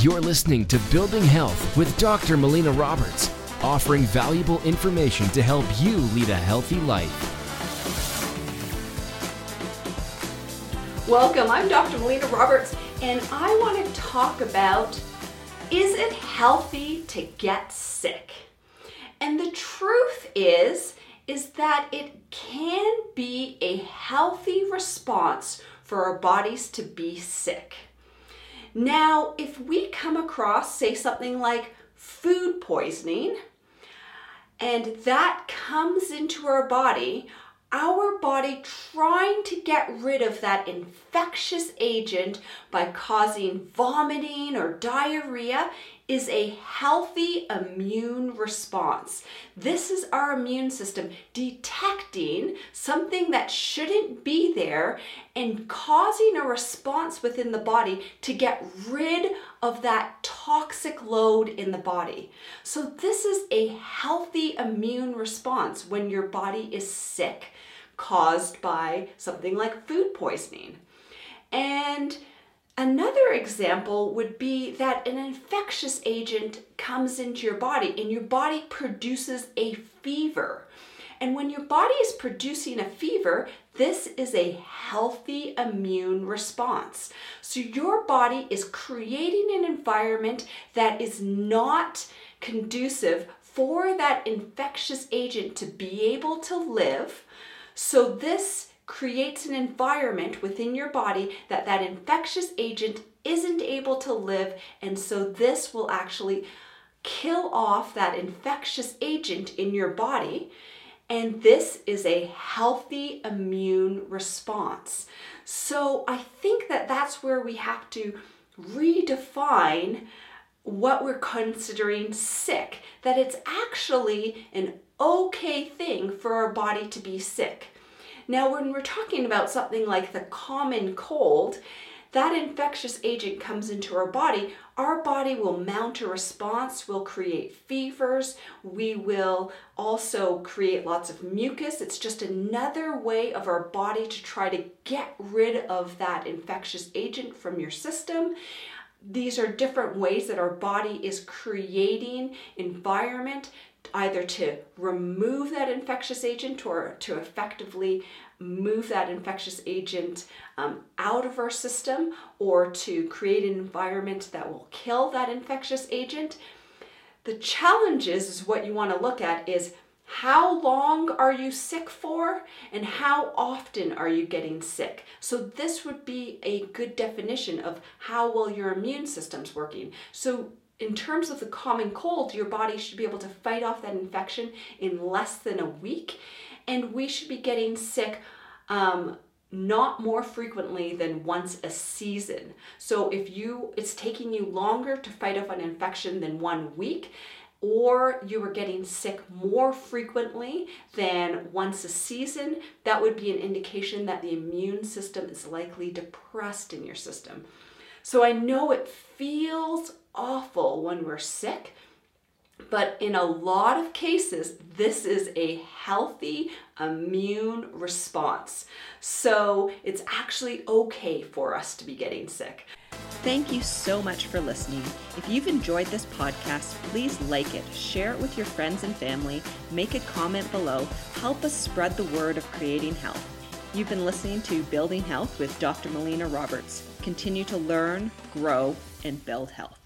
You're listening to Building Health with Dr. Melina Roberts, offering valuable information to help you lead a healthy life. Welcome, I'm Dr. Melina Roberts, and I want to talk about is it healthy to get sick? And the truth is, is that it can be a healthy response for our bodies to be sick. Now, if we come across, say, something like food poisoning, and that comes into our body, our body trying to get rid of that infectious agent by causing vomiting or diarrhea is a healthy immune response. This is our immune system detecting something that shouldn't be there and causing a response within the body to get rid of that toxic load in the body. So, this is a healthy immune response when your body is sick caused by something like food poisoning. And Another example would be that an infectious agent comes into your body and your body produces a fever. And when your body is producing a fever, this is a healthy immune response. So your body is creating an environment that is not conducive for that infectious agent to be able to live. So this creates an environment within your body that that infectious agent isn't able to live and so this will actually kill off that infectious agent in your body and this is a healthy immune response. So I think that that's where we have to redefine what we're considering sick, that it's actually an okay thing for our body to be sick. Now, when we're talking about something like the common cold, that infectious agent comes into our body, our body will mount a response, will create fevers, we will also create lots of mucus. It's just another way of our body to try to get rid of that infectious agent from your system. These are different ways that our body is creating environment either to remove that infectious agent or to effectively move that infectious agent um, out of our system or to create an environment that will kill that infectious agent. The challenges is what you want to look at is how long are you sick for and how often are you getting sick? So this would be a good definition of how well your immune system's working. So in terms of the common cold, your body should be able to fight off that infection in less than a week. And we should be getting sick um, not more frequently than once a season. So if you it's taking you longer to fight off an infection than one week, or you are getting sick more frequently than once a season, that would be an indication that the immune system is likely depressed in your system. So I know it feels awful when we're sick, but in a lot of cases, this is a healthy immune response. So it's actually okay for us to be getting sick. Thank you so much for listening. If you've enjoyed this podcast, please like it, share it with your friends and family, make a comment below, help us spread the word of creating health. You've been listening to Building Health with Dr. Melina Roberts. Continue to learn, grow, and build health.